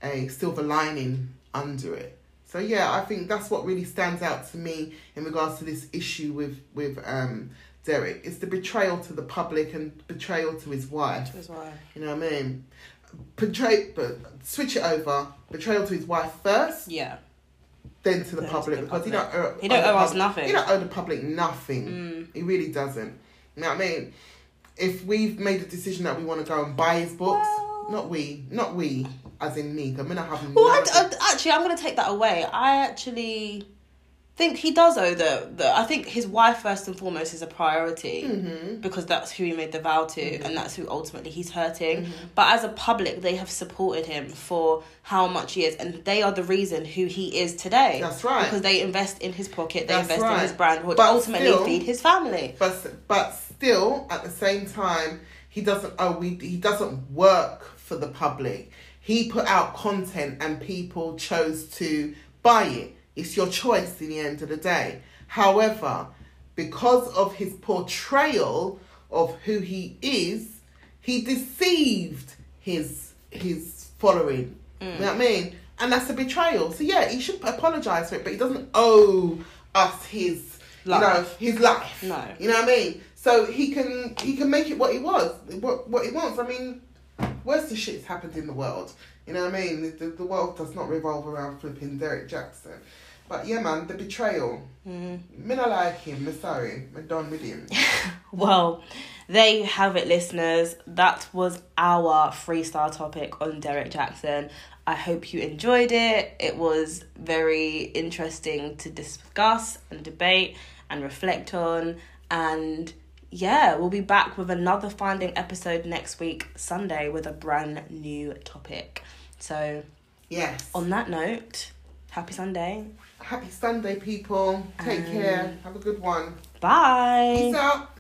a silver lining under it. So yeah, I think that's what really stands out to me in regards to this issue with with um, Derrick. It's the betrayal to the public and betrayal to his wife. That's why. You know what I mean? Betray, but switch it over. Betrayal to his wife first, Yeah. then to the Then to public the because he don't owe, He don't the owe us public- nothing. He don't owe the public nothing. Mm. He really doesn't. You know what I mean? If we've made a decision that we want to go and buy his books, Well- not we, not we, as in me. I'm gonna have. Well. I- actually, I'm going to take that away. I actually think he does owe the, the. I think his wife first and foremost is a priority Mhm. because that's who he made the vow to, Mhm. and that's who ultimately he's hurting. Mhm. But as a public, they have supported him for how much he is, and they are the reason who he is today. That's right. Because they invest in his pocket, they That's invest in his brand, which But ultimately still- feed his family. But but still, at the same time, he doesn't. Oh, we he doesn't work for the public. He put out content, and people chose to buy it. It's your choice in the end of the day. However, because of his portrayal of who he is, he deceived his his following. Mm. You know what I mean? And that's a betrayal. So yeah, he should apologize for it, but he doesn't owe us his you know Life. his life. No. You know what I mean? So he can he can make it what he was, what what he wants. I mean, worse the shit's happened in the world. You know what I mean? The, the world does not revolve around flipping Derrick Jaxn. But yeah, man, the betrayal. Mm. Me not like him. Me sorry. Me done with him. Well, there you have it, listeners. That was our freestyle topic on Derrick Jaxn. I hope you enjoyed it. It was very interesting to discuss and debate and reflect on. And yeah, we'll be back with another finding episode next week, Sunday, with a brand new topic. So, Yes. on that note, happy Sunday. Happy Sunday, people. Take Um, care. Have a good one. Bye. Peace out.